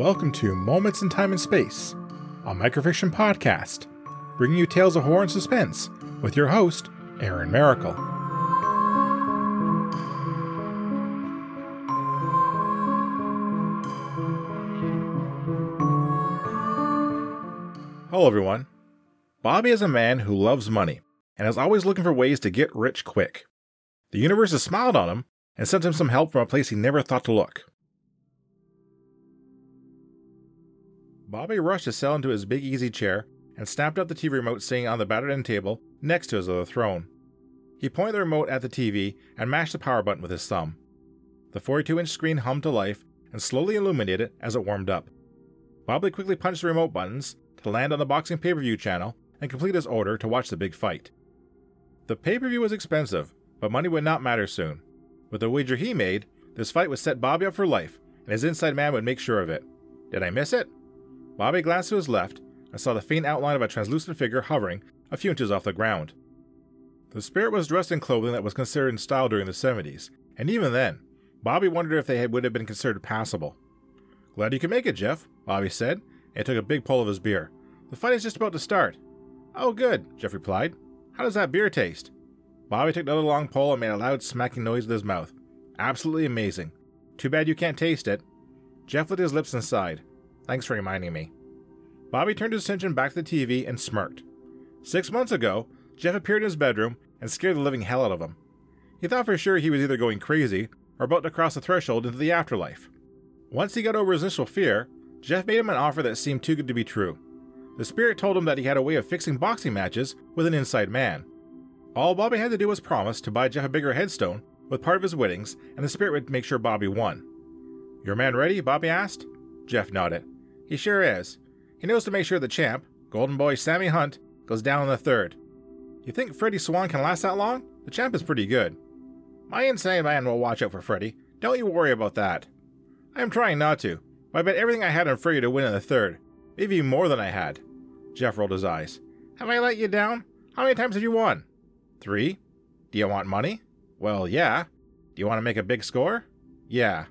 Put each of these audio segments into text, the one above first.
Welcome to Moments in Time and Space, a microfiction podcast, bringing you tales of horror and suspense with your host, Aaron Maracle. Hello, everyone. Bobby is a man who loves money and is always looking for ways to get rich quick. The universe has smiled on him and sent him some help from a place he never thought to look. Bobby rushed to settle into his big easy chair and snapped up the TV remote sitting on the battered end table next to his other throne. He pointed the remote at the TV and mashed the power button with his thumb. The 42 inch screen hummed to life and slowly illuminated as it warmed up. Bobby quickly punched the remote buttons to land on the boxing pay per view channel and complete his order to watch the big fight. The pay per view was expensive, but money would not matter soon. With the wager he made, this fight would set Bobby up for life, and his inside man would make sure of it. Did I miss it? Bobby glanced to his left and saw the faint outline of a translucent figure hovering a few inches off the ground. The spirit was dressed in clothing that was considered in style during the 70s, and even then, Bobby wondered if they would have been considered passable. Glad you could make it, Jeff, Bobby said, and took a big pull of his beer. The fight is just about to start. Oh, good, Jeff replied. How does that beer taste? Bobby took another long pull and made a loud smacking noise with his mouth. Absolutely amazing. Too bad you can't taste it. Jeff lit his lips and sighed. Thanks for reminding me. Bobby turned his attention back to the TV and smirked. Six months ago, Jeff appeared in his bedroom and scared the living hell out of him. He thought for sure he was either going crazy or about to cross the threshold into the afterlife. Once he got over his initial fear, Jeff made him an offer that seemed too good to be true. The spirit told him that he had a way of fixing boxing matches with an inside man. All Bobby had to do was promise to buy Jeff a bigger headstone with part of his winnings, and the spirit would make sure Bobby won. Your man ready? Bobby asked. Jeff nodded. He sure is. He knows to make sure the champ, Golden Boy Sammy Hunt, goes down in the third. You think Freddie Swan can last that long? The champ is pretty good. My insane man will watch out for Freddie. Don't you worry about that. I am trying not to, but I bet everything I had on Freddie to win in the third. Maybe more than I had. Jeff rolled his eyes. Have I let you down? How many times have you won? Three. Do you want money? Well, yeah. Do you want to make a big score? Yeah.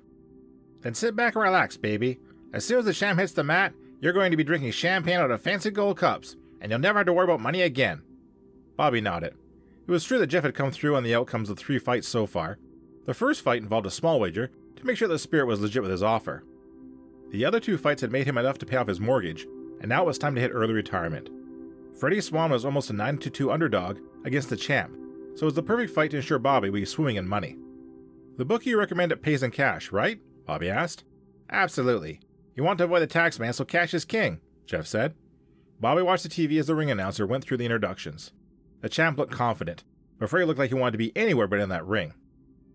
Then sit back and relax, baby. As soon as the sham hits the mat, you're going to be drinking champagne out of fancy gold cups, and you'll never have to worry about money again. Bobby nodded. It was true that Jeff had come through on the outcomes of three fights so far. The first fight involved a small wager to make sure the spirit was legit with his offer. The other two fights had made him enough to pay off his mortgage, and now it was time to hit early retirement. Freddie Swan was almost a 9 2 underdog against the champ, so it was the perfect fight to ensure Bobby would be swimming in money. The bookie you recommend it pays in cash, right? Bobby asked. Absolutely. You want to avoid the tax man, so cash is king, Jeff said. Bobby watched the TV as the ring announcer went through the introductions. The champ looked confident, but Freddie looked like he wanted to be anywhere but in that ring.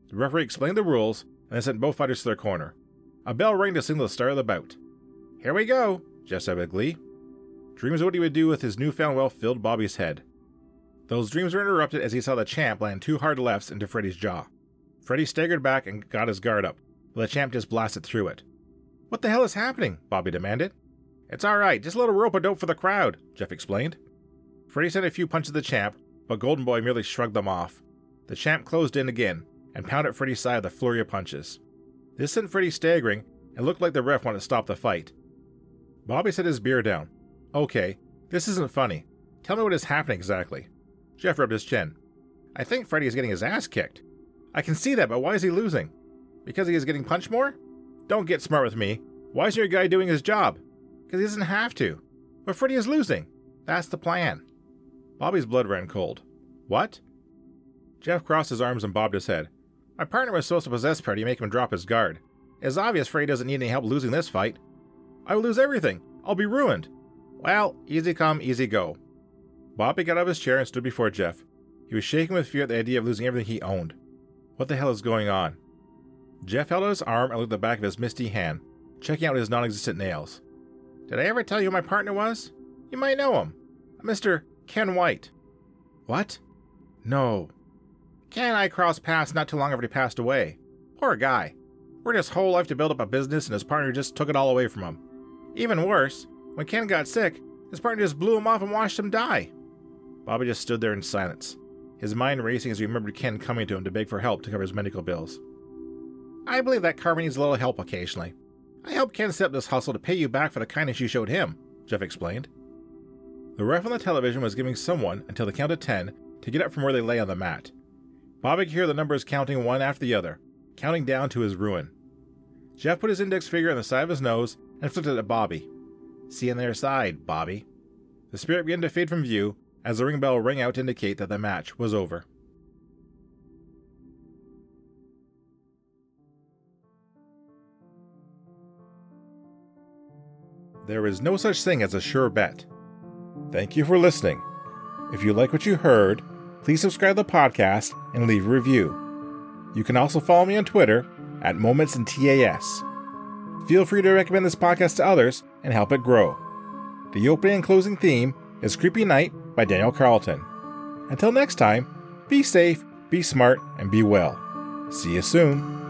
The referee explained the rules and then sent both fighters to their corner. A bell rang to signal the start of the bout. Here we go, Jeff said with glee. Dreams of what he would do with his newfound wealth filled Bobby's head. Those dreams were interrupted as he saw the champ land two hard lefts into Freddy's jaw. Freddy staggered back and got his guard up, but the champ just blasted through it. What the hell is happening? Bobby demanded. It's all right, just a little rope a dope for the crowd, Jeff explained. Freddie sent a few punches at the champ, but Golden Boy merely shrugged them off. The champ closed in again and pounded Freddie's side with a flurry of punches. This sent Freddie staggering and looked like the ref wanted to stop the fight. Bobby set his beer down. Okay, this isn't funny. Tell me what is happening exactly. Jeff rubbed his chin. I think Freddie is getting his ass kicked. I can see that, but why is he losing? Because he is getting punched more? Don't get smart with me. Why is your guy doing his job? Because he doesn't have to. But Freddy is losing. That's the plan. Bobby's blood ran cold. What? Jeff crossed his arms and bobbed his head. My partner was supposed to possess Freddy and make him drop his guard. It's obvious Freddy doesn't need any help losing this fight. I will lose everything. I'll be ruined. Well, easy come, easy go. Bobby got out of his chair and stood before Jeff. He was shaking with fear at the idea of losing everything he owned. What the hell is going on? Jeff held out his arm and looked at the back of his misty hand, checking out his non existent nails. Did I ever tell you who my partner was? You might know him. Mr. Ken White. What? No. Ken and I crossed paths not too long after he passed away. Poor guy. Worked his whole life to build up a business, and his partner just took it all away from him. Even worse, when Ken got sick, his partner just blew him off and watched him die. Bobby just stood there in silence, his mind racing as he remembered Ken coming to him to beg for help to cover his medical bills. I believe that Carmen needs a little help occasionally. I helped Ken set up this hustle to pay you back for the kindness you showed him, Jeff explained. The ref on the television was giving someone until the count of ten to get up from where they lay on the mat. Bobby could hear the numbers counting one after the other, counting down to his ruin. Jeff put his index finger on the side of his nose and flicked it at Bobby. See on their side, Bobby. The spirit began to fade from view as the ring bell rang out to indicate that the match was over. There is no such thing as a sure bet. Thank you for listening. If you like what you heard, please subscribe to the podcast and leave a review. You can also follow me on Twitter at Moments in TAS. Feel free to recommend this podcast to others and help it grow. The opening and closing theme is Creepy Night by Daniel Carlton. Until next time, be safe, be smart, and be well. See you soon.